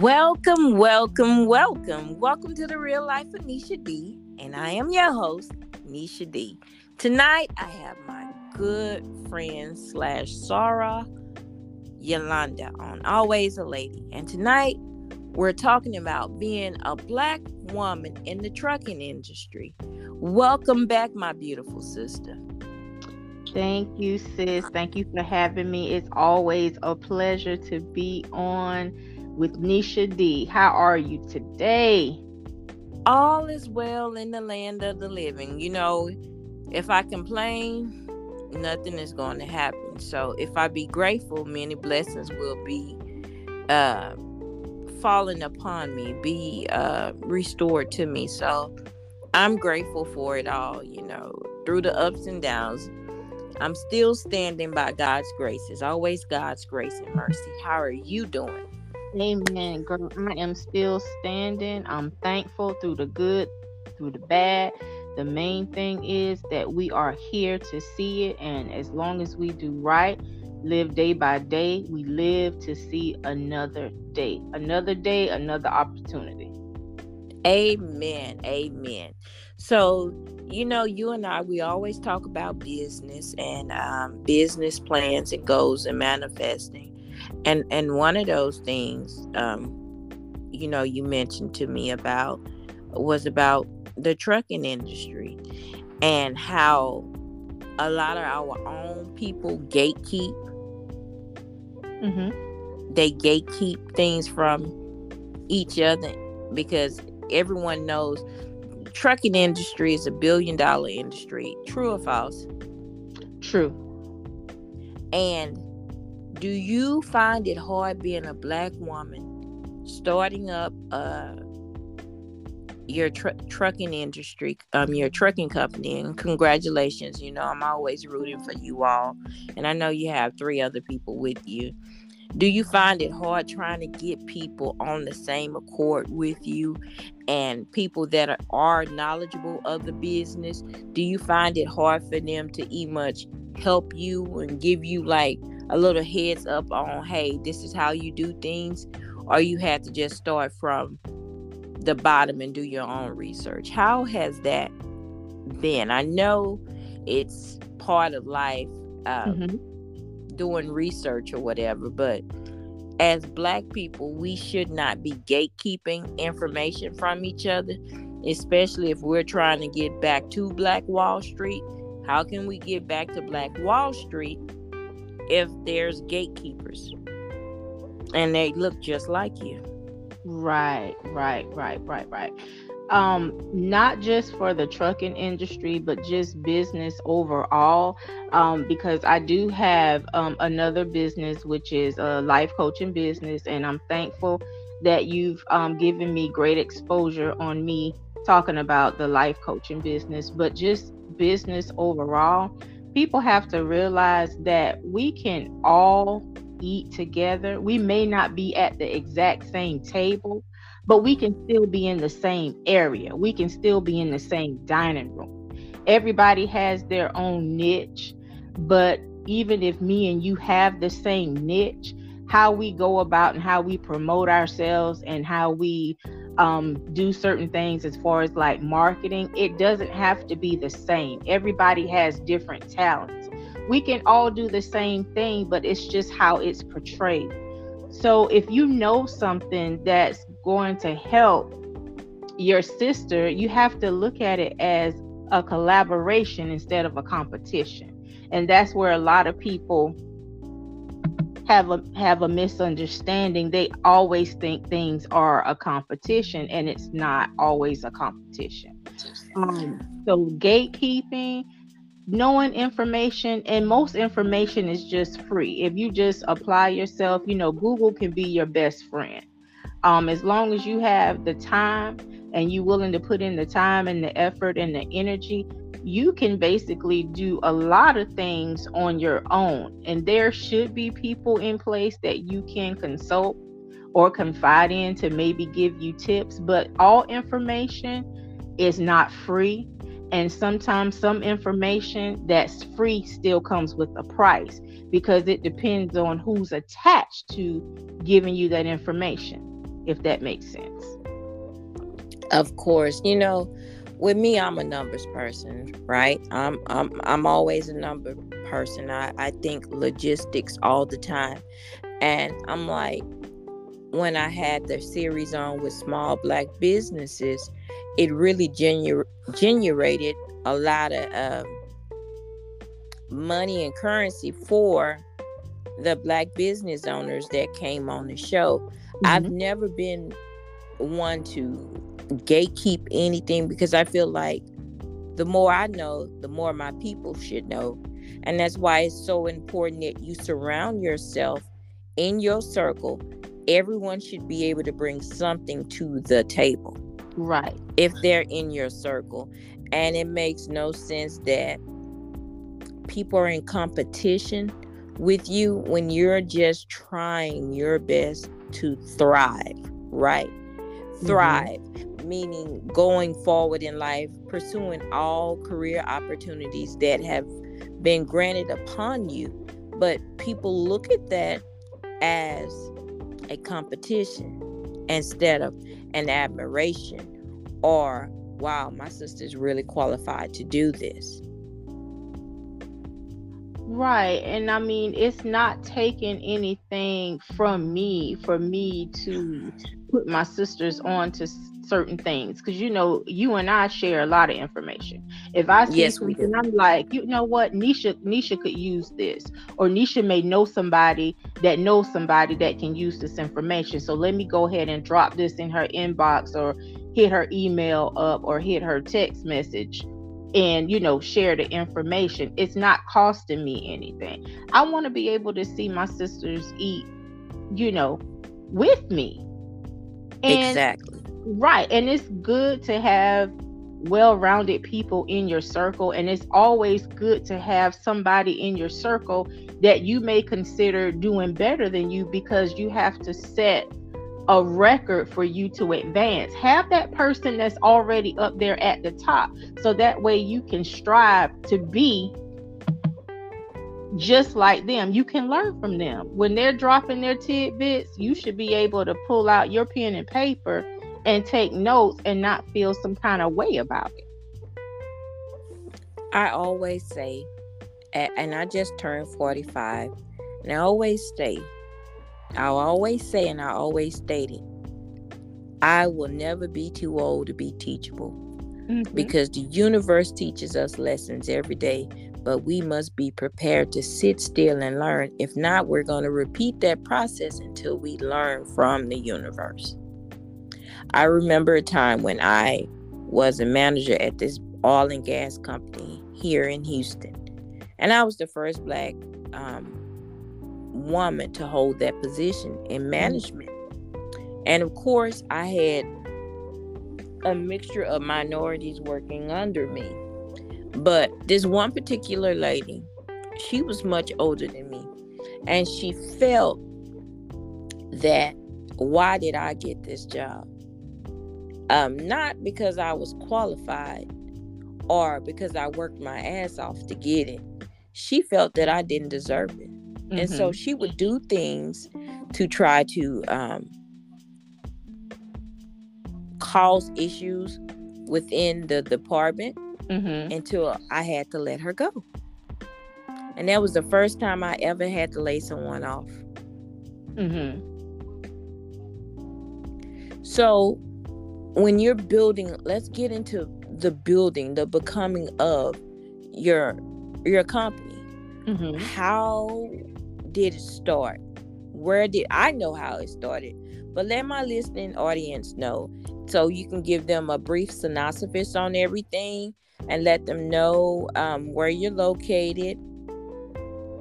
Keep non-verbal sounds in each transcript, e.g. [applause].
Welcome, welcome, welcome. Welcome to the real life of Nisha D. And I am your host, Nisha D. Tonight I have my good friend slash Sarah Yolanda on Always a Lady. And tonight we're talking about being a black woman in the trucking industry. Welcome back, my beautiful sister. Thank you, sis. Thank you for having me. It's always a pleasure to be on with Nisha D. How are you today? All is well in the land of the living. You know, if I complain, nothing is going to happen. So if I be grateful, many blessings will be uh falling upon me, be uh restored to me. So I'm grateful for it all, you know, through the ups and downs. I'm still standing by God's grace. It's always God's grace and mercy. How are you doing? Amen. Girl, I am still standing. I'm thankful through the good, through the bad. The main thing is that we are here to see it. And as long as we do right, live day by day, we live to see another day. Another day, another opportunity. Amen. Amen. So, you know, you and I, we always talk about business and um, business plans and goals and manifesting. And and one of those things, um, you know, you mentioned to me about was about the trucking industry and how a lot of our own people gatekeep. Mm-hmm. They gatekeep things from each other because everyone knows trucking industry is a billion dollar industry. True or false? True. And do you find it hard being a black woman starting up uh your tr- trucking industry um your trucking company? And congratulations you know i'm always rooting for you all and i know you have three other people with you. Do you find it hard trying to get people on the same accord with you and people that are, knowledgeable of the business? Do you find it hard for them to e much help you and give you like a little heads up on hey this is how you do things or you had to just start from the bottom and do your own research. How has that been? I know it's part of life um, mm-hmm. doing research or whatever but as black people we should not be gatekeeping information from each other especially if we're trying to get back to black wall street. How can we get back to black wall street if there's gatekeepers and they look just like you. Right, right, right, right, right. Um, not just for the trucking industry, but just business overall. Um, because I do have um, another business, which is a life coaching business, and I'm thankful that you've um, given me great exposure on me talking about the life coaching business, but just business overall people have to realize that we can all eat together. We may not be at the exact same table, but we can still be in the same area. We can still be in the same dining room. Everybody has their own niche, but even if me and you have the same niche, how we go about and how we promote ourselves and how we um, do certain things as far as like marketing, it doesn't have to be the same. Everybody has different talents. We can all do the same thing, but it's just how it's portrayed. So if you know something that's going to help your sister, you have to look at it as a collaboration instead of a competition. And that's where a lot of people have a have a misunderstanding they always think things are a competition and it's not always a competition. Um, so gatekeeping knowing information and most information is just free. If you just apply yourself you know google can be your best friend. Um, as long as you have the time and you willing to put in the time and the effort and the energy you can basically do a lot of things on your own. And there should be people in place that you can consult or confide in to maybe give you tips. But all information is not free. And sometimes some information that's free still comes with a price because it depends on who's attached to giving you that information. if that makes sense. Of course, you know, with me, I'm a numbers person, right? I'm I'm I'm always a number person. I, I think logistics all the time. And I'm like, when I had the series on with small black businesses, it really genu- generated a lot of um, money and currency for the black business owners that came on the show. Mm-hmm. I've never been one to gatekeep anything because I feel like the more I know, the more my people should know. And that's why it's so important that you surround yourself in your circle. Everyone should be able to bring something to the table. Right. If they're in your circle. And it makes no sense that people are in competition with you when you're just trying your best to thrive, right? Mm-hmm. Thrive, mm-hmm. meaning going forward in life, pursuing all career opportunities that have been granted upon you. But people look at that as a competition instead of an admiration or, wow, my sister's really qualified to do this. Right. And I mean, it's not taking anything from me for me to put my sisters on to certain things because you know you and I share a lot of information. If I see yes, something, I'm like, you know what, Nisha, Nisha could use this, or Nisha may know somebody that knows somebody that can use this information. So let me go ahead and drop this in her inbox, or hit her email up, or hit her text message and you know share the information. It's not costing me anything. I want to be able to see my sisters eat you know with me. And, exactly. right and it's good to have well-rounded people in your circle and it's always good to have somebody in your circle that you may consider doing better than you because you have to set a record for you to advance. Have that person that's already up there at the top so that way you can strive to be just like them. You can learn from them. When they're dropping their tidbits, you should be able to pull out your pen and paper and take notes and not feel some kind of way about it. I always say, and I just turned 45, and I always say, I'll always say, and I always state it I will never be too old to be teachable mm-hmm. because the universe teaches us lessons every day, but we must be prepared to sit still and learn. If not, we're going to repeat that process until we learn from the universe. I remember a time when I was a manager at this oil and gas company here in Houston, and I was the first black um, woman to hold that position in mm-hmm. management. And of course, I had a mixture of minorities working under me. But this one particular lady, she was much older than me. And she felt that why did I get this job? Um, not because I was qualified or because I worked my ass off to get it. She felt that I didn't deserve it. Mm-hmm. And so mm-hmm. she would do things to try to um, cause issues within the department mm-hmm. until I had to let her go. And that was the first time I ever had to lay someone off. Mm-hmm. So when you're building, let's get into the building, the becoming of your your company. Mm-hmm. How did it start? Where did I know how it started? But let my listening audience know so you can give them a brief synopsis on everything and let them know um, where you're located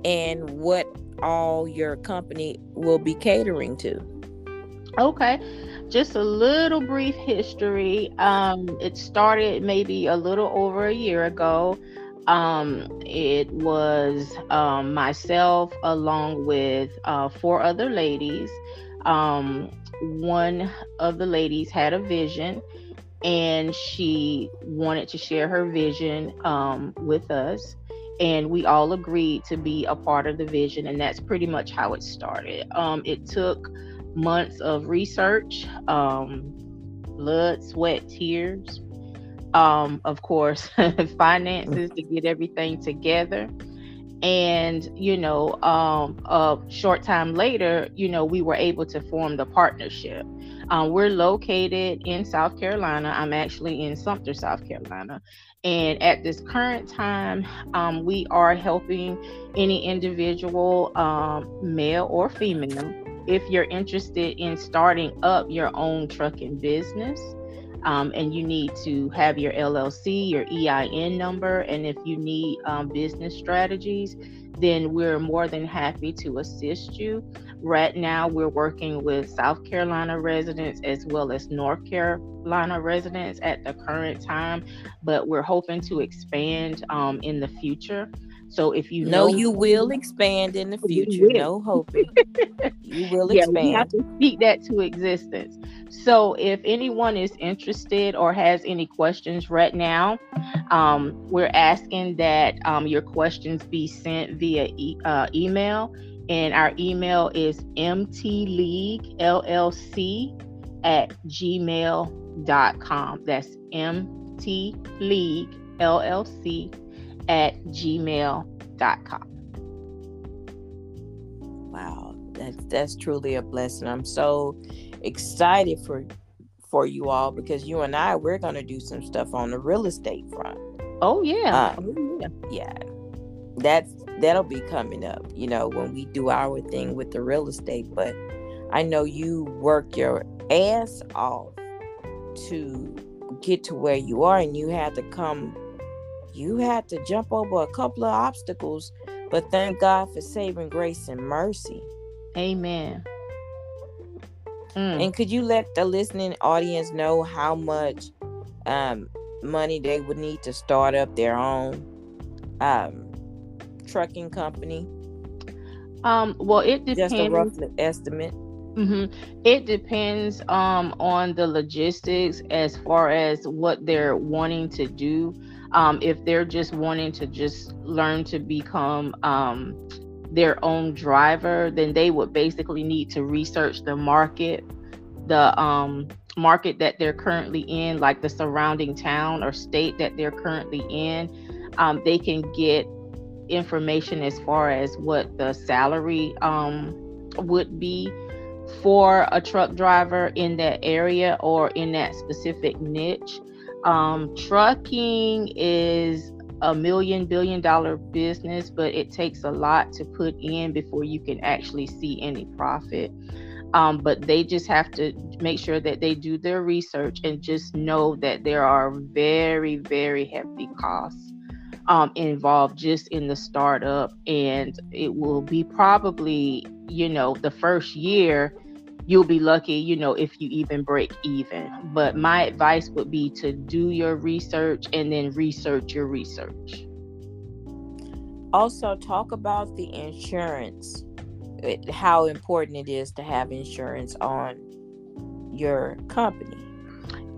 and what all your company will be catering to. Okay, just a little brief history. Um, it started maybe a little over a year ago. Um, it was um, myself along with uh, four other ladies. Um, one of the ladies had a vision and she wanted to share her vision um, with us. And we all agreed to be a part of the vision, and that's pretty much how it started. Um, it took months of research, um, blood, sweat, tears, um, of course, [laughs] finances to get everything together. And, you know, um, a short time later, you know, we were able to form the partnership. Um, we're located in South Carolina. I'm actually in Sumter, South Carolina. And at this current time, um, we are helping any individual, um, male or female, if you're interested in starting up your own trucking business. Um, and you need to have your LLC, your EIN number, and if you need um, business strategies, then we're more than happy to assist you. Right now, we're working with South Carolina residents as well as North Carolina residents at the current time, but we're hoping to expand um, in the future. So if you know, know you will expand in the future, no [laughs] hoping you will yeah, expand. We have to speak that to existence. So if anyone is interested or has any questions right now, um, we're asking that um, your questions be sent via e- uh, email, and our email is mtleaguellc at gmail.com. That's mtleaguellc at gmail.com. Wow, that's that's truly a blessing. I'm so excited for for you all because you and I we're gonna do some stuff on the real estate front. Oh yeah. Uh, oh, yeah. Yeah. That's that'll be coming up, you know, when we do our thing with the real estate. But I know you work your ass off to get to where you are and you had to come you had to jump over a couple of obstacles, but thank God for saving grace and mercy. Amen. Mm. And could you let the listening audience know how much um, money they would need to start up their own um, trucking company? Um, well, it depends. Just a rough estimate. Mm-hmm. It depends um, on the logistics as far as what they're wanting to do. Um, if they're just wanting to just learn to become um, their own driver, then they would basically need to research the market, the um, market that they're currently in, like the surrounding town or state that they're currently in. Um, they can get information as far as what the salary um, would be for a truck driver in that area or in that specific niche. Um, trucking is a million billion dollar business, but it takes a lot to put in before you can actually see any profit. Um, but they just have to make sure that they do their research and just know that there are very, very hefty costs um, involved just in the startup. And it will be probably, you know, the first year you'll be lucky, you know, if you even break even. But my advice would be to do your research and then research your research. Also, talk about the insurance, how important it is to have insurance on your company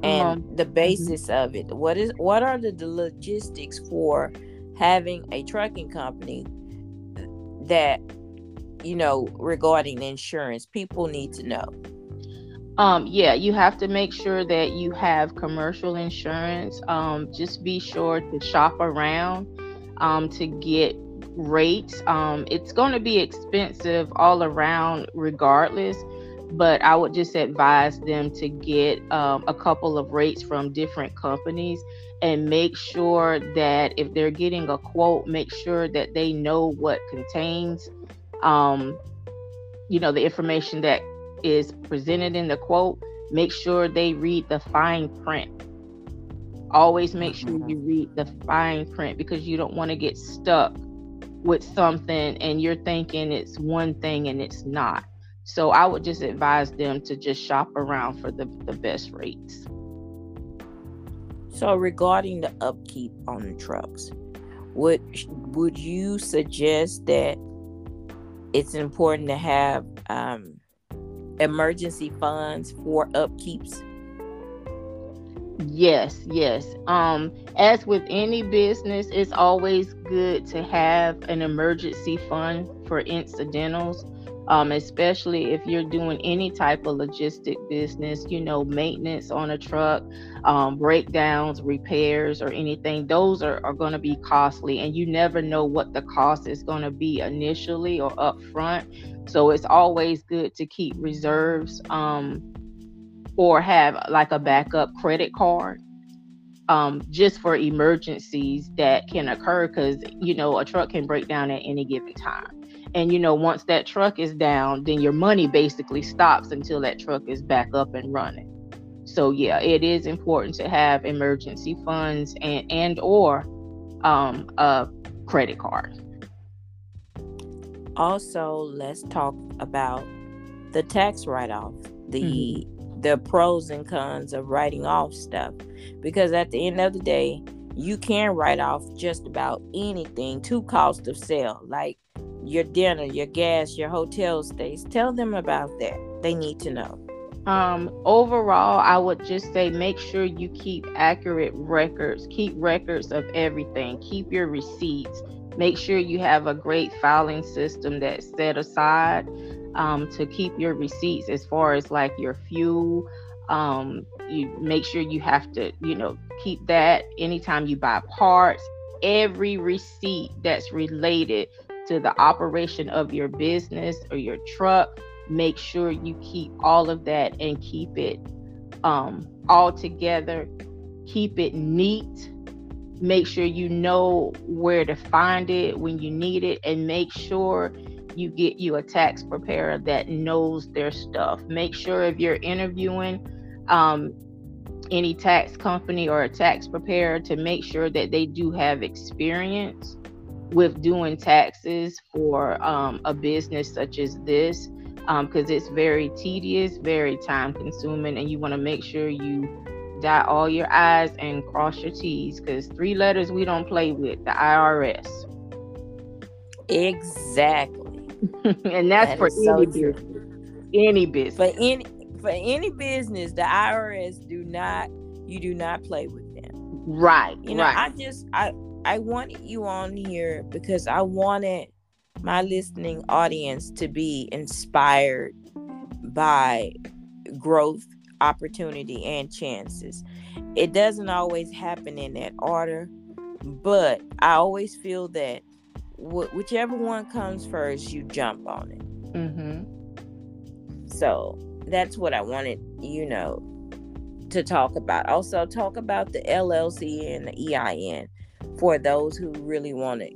and um, the mm-hmm. basis mm-hmm. of it. What is what are the, the logistics for having a trucking company that you know, regarding insurance? People need to know. Um, yeah, you have to make sure that you have commercial insurance. Um, just be sure to shop around um, to get rates. Um, it's going to be expensive all around, regardless. But I would just advise them to get um, a couple of rates from different companies and make sure that if they're getting a quote, make sure that they know what contains um, you know, the information that is presented in the quote, make sure they read the fine print. Always make sure you mm-hmm. read the fine print because you don't want to get stuck with something and you're thinking it's one thing and it's not. So I would just advise them to just shop around for the, the best rates. So regarding the upkeep on the trucks, would would you suggest that it's important to have um, emergency funds for upkeeps. Yes yes. Um as with any business it's always good to have an emergency fund for incidentals um, especially if you're doing any type of logistic business, you know, maintenance on a truck, um, breakdowns, repairs, or anything, those are, are going to be costly. And you never know what the cost is going to be initially or upfront. So it's always good to keep reserves um, or have like a backup credit card um, just for emergencies that can occur because you know a truck can break down at any given time and you know once that truck is down then your money basically stops until that truck is back up and running. So yeah it is important to have emergency funds and and or um, a credit card. Also let's talk about the tax write-off the mm-hmm. the pros and cons of writing off stuff. Because at the end of the day you can write off just about anything to cost of sale like your dinner, your gas, your hotel stays. Tell them about that. They need to know. Um, overall, I would just say make sure you keep accurate records, keep records of everything, keep your receipts, make sure you have a great filing system that's set aside um, to keep your receipts as far as like your fuel. Um, you make sure you have to, you know, keep that anytime you buy parts, every receipt that's related to the operation of your business or your truck, make sure you keep all of that and keep it um, all together. Keep it neat. Make sure you know where to find it when you need it, and make sure you get you a tax preparer that knows their stuff. Make sure if you're interviewing um, any tax company or a tax preparer to make sure that they do have experience with doing taxes for um, a business such as this because um, it's very tedious, very time consuming, and you want to make sure you dot all your I's and cross your T's because three letters we don't play with the IRS. Exactly. [laughs] and that's that for any so business. Any business. For any for any business, the IRS do not you do not play with them. Right. You know, right. I just I I wanted you on here because I wanted my listening audience to be inspired by growth, opportunity, and chances. It doesn't always happen in that order, but I always feel that wh- whichever one comes first, you jump on it. Mm-hmm. So that's what I wanted, you know, to talk about. Also, talk about the LLC and the EIN for those who really want it.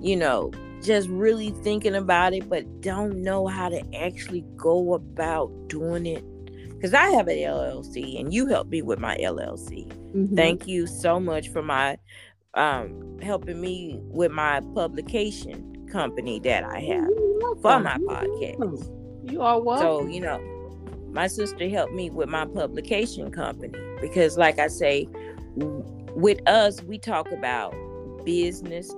You know, just really thinking about it, but don't know how to actually go about doing it. Because I have an LLC and you helped me with my LLC. Mm-hmm. Thank you so much for my um, helping me with my publication company that I have for my podcast. You are welcome. So, you know, my sister helped me with my publication company because, like I say, with us, we talk about business.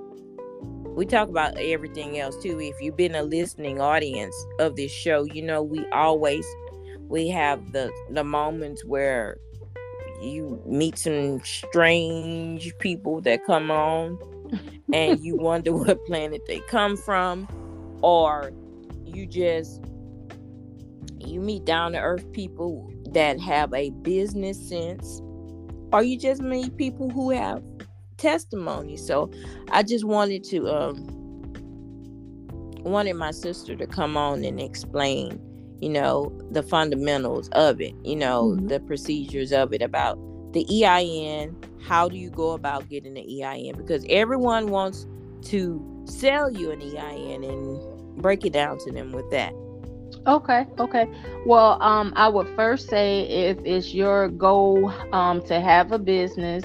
We talk about everything else too. If you've been a listening audience of this show, you know we always we have the the moments where you meet some strange people that come on [laughs] and you wonder what planet they come from or you just you meet down to earth people that have a business sense or you just meet people who have testimony. So I just wanted to um wanted my sister to come on and explain, you know, the fundamentals of it, you know, mm-hmm. the procedures of it about the EIN, how do you go about getting the EIN because everyone wants to sell you an EIN and break it down to them with that. Okay, okay. Well, um, I would first say if it's your goal um, to have a business,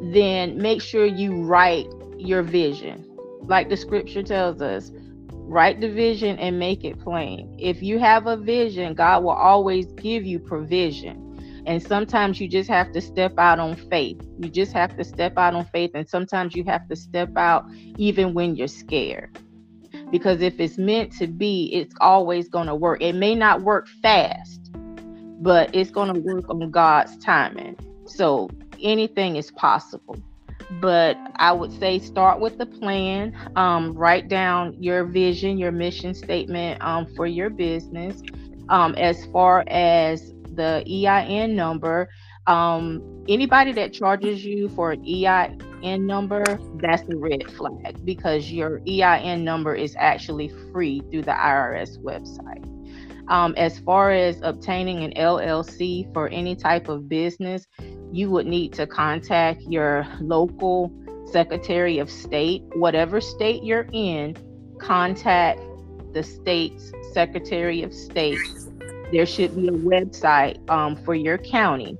then make sure you write your vision. Like the scripture tells us, write the vision and make it plain. If you have a vision, God will always give you provision. And sometimes you just have to step out on faith. You just have to step out on faith. And sometimes you have to step out even when you're scared because if it's meant to be, it's always going to work. It may not work fast, but it's going to work on God's timing. So anything is possible. but I would say start with the plan. Um, write down your vision, your mission statement um, for your business. Um, as far as the EIN number, um, anybody that charges you for an EIN number, that's a red flag because your EIN number is actually free through the IRS website. Um, as far as obtaining an LLC for any type of business, you would need to contact your local Secretary of State, whatever state you're in, contact the state's Secretary of State. There should be a website um, for your county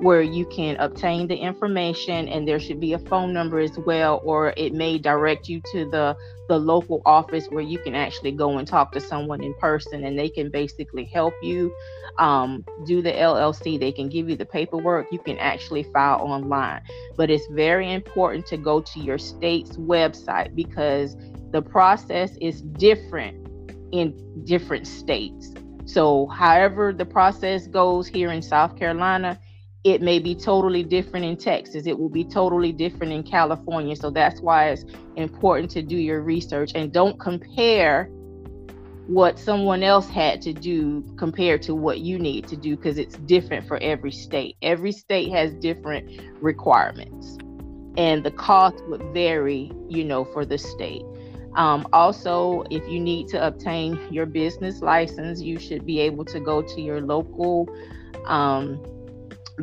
where you can obtain the information and there should be a phone number as well or it may direct you to the the local office where you can actually go and talk to someone in person and they can basically help you um, do the llc they can give you the paperwork. You can actually file online. But it's very important to go to your state's website because the process is different in different states. So however the process goes here in south carolina it may be totally different in Texas. It will be totally different in California. So that's why it's important to do your research and don't compare what someone else had to do compared to what you need to do because it's different for every state. Every state has different requirements and the cost would vary, you know, for the state. Um, also, if you need to obtain your business license, you should be able to go to your local um,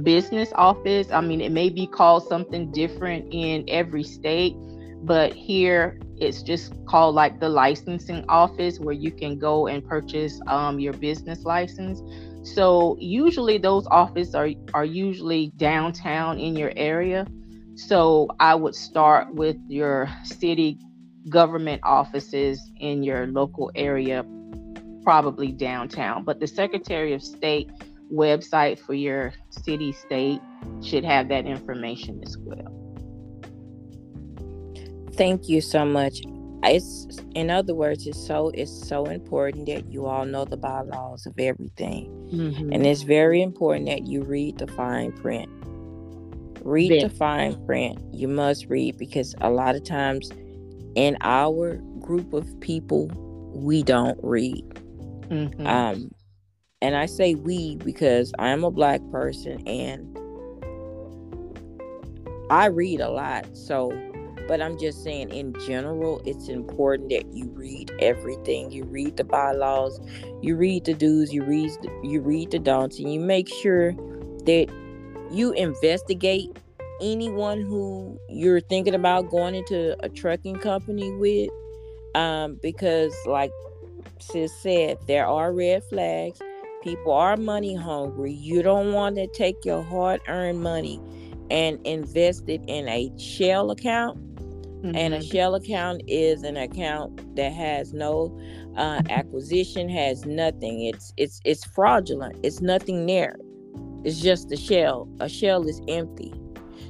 business office. I mean, it may be called something different in every state, but here it's just called like the licensing office where you can go and purchase um, your business license. So usually those offices are are usually downtown in your area. So I would start with your city government offices in your local area, probably downtown. But the Secretary of State website for your city state should have that information as well. Thank you so much. It's in other words, it's so it's so important that you all know the bylaws of everything, mm-hmm. and it's very important that you read the fine print. Read the fine print. You must read because a lot of times, in our group of people, we don't read. Mm-hmm. Um, and I say we because I am a black person and I read a lot. So, but I'm just saying in general, it's important that you read everything. You read the bylaws, you read the do's, you read you read the don'ts, and you make sure that you investigate anyone who you're thinking about going into a trucking company with. Um, because like sis said, there are red flags people are money hungry. You don't want to take your hard earned money and invest it in a shell account. Mm-hmm. And a mm-hmm. shell account is an account that has no uh, acquisition, has nothing. It's it's it's fraudulent. It's nothing there. It's just a shell. A shell is empty.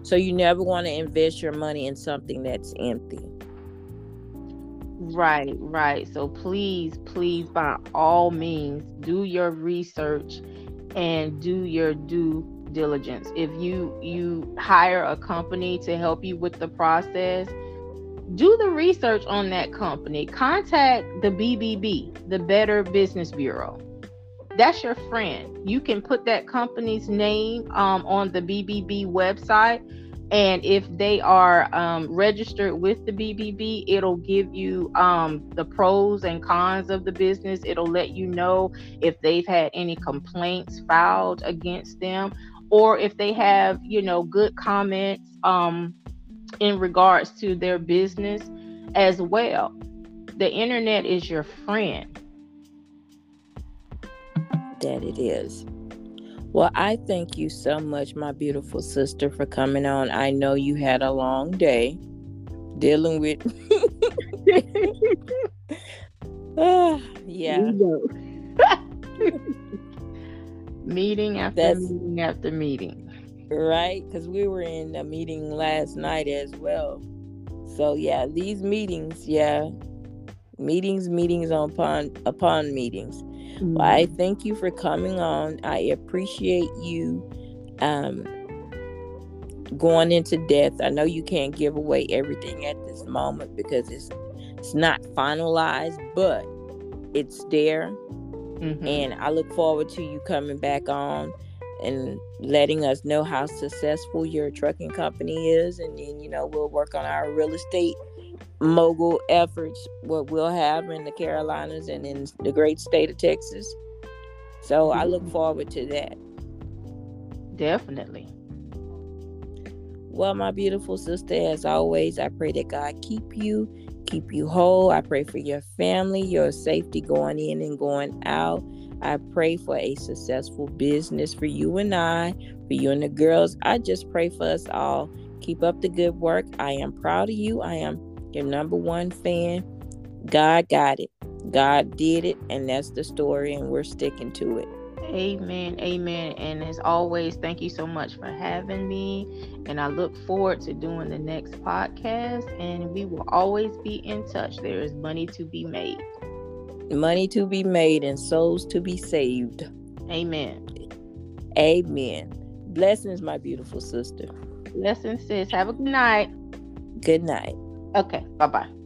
So you never want to invest your money in something that's empty. Right, right. So please, please, by all means, do your research and do your due diligence. If you you hire a company to help you with the process, do the research on that company. Contact the BBB, the Better Business Bureau. That's your friend. You can put that company's name um, on the BBB website and if they are um, registered with the BBB, it'll give you um, the pros and cons of the business. It'll let you know if they've had any complaints filed against them or if they have, you know, good comments um, in regards to their business as well. The internet is your friend. That it is. Well, I thank you so much, my beautiful sister, for coming on. I know you had a long day dealing with. uh, [laughs] [laughs] yeah. [laughs] meeting after That's, meeting after meeting. Right? Because we were in a meeting last night as well. So, yeah, these meetings, yeah, meetings, meetings upon upon meetings. Mm-hmm. Well, I thank you for coming on. I appreciate you um, going into death. I know you can't give away everything at this moment because it's it's not finalized, but it's there. Mm-hmm. And I look forward to you coming back on and letting us know how successful your trucking company is and then you know we'll work on our real estate mogul efforts what we'll have in the carolinas and in the great state of texas so i look mm-hmm. forward to that definitely well my beautiful sister as always i pray that god keep you keep you whole i pray for your family your safety going in and going out I pray for a successful business for you and I, for you and the girls. I just pray for us all. Keep up the good work. I am proud of you. I am your number one fan. God got it. God did it, and that's the story, and we're sticking to it. Amen. Amen. And as always, thank you so much for having me. And I look forward to doing the next podcast. And we will always be in touch. There is money to be made money to be made and souls to be saved. Amen. Amen. Blessings, my beautiful sister. Blessings, sis. Have a good night. Good night. Okay. Bye bye.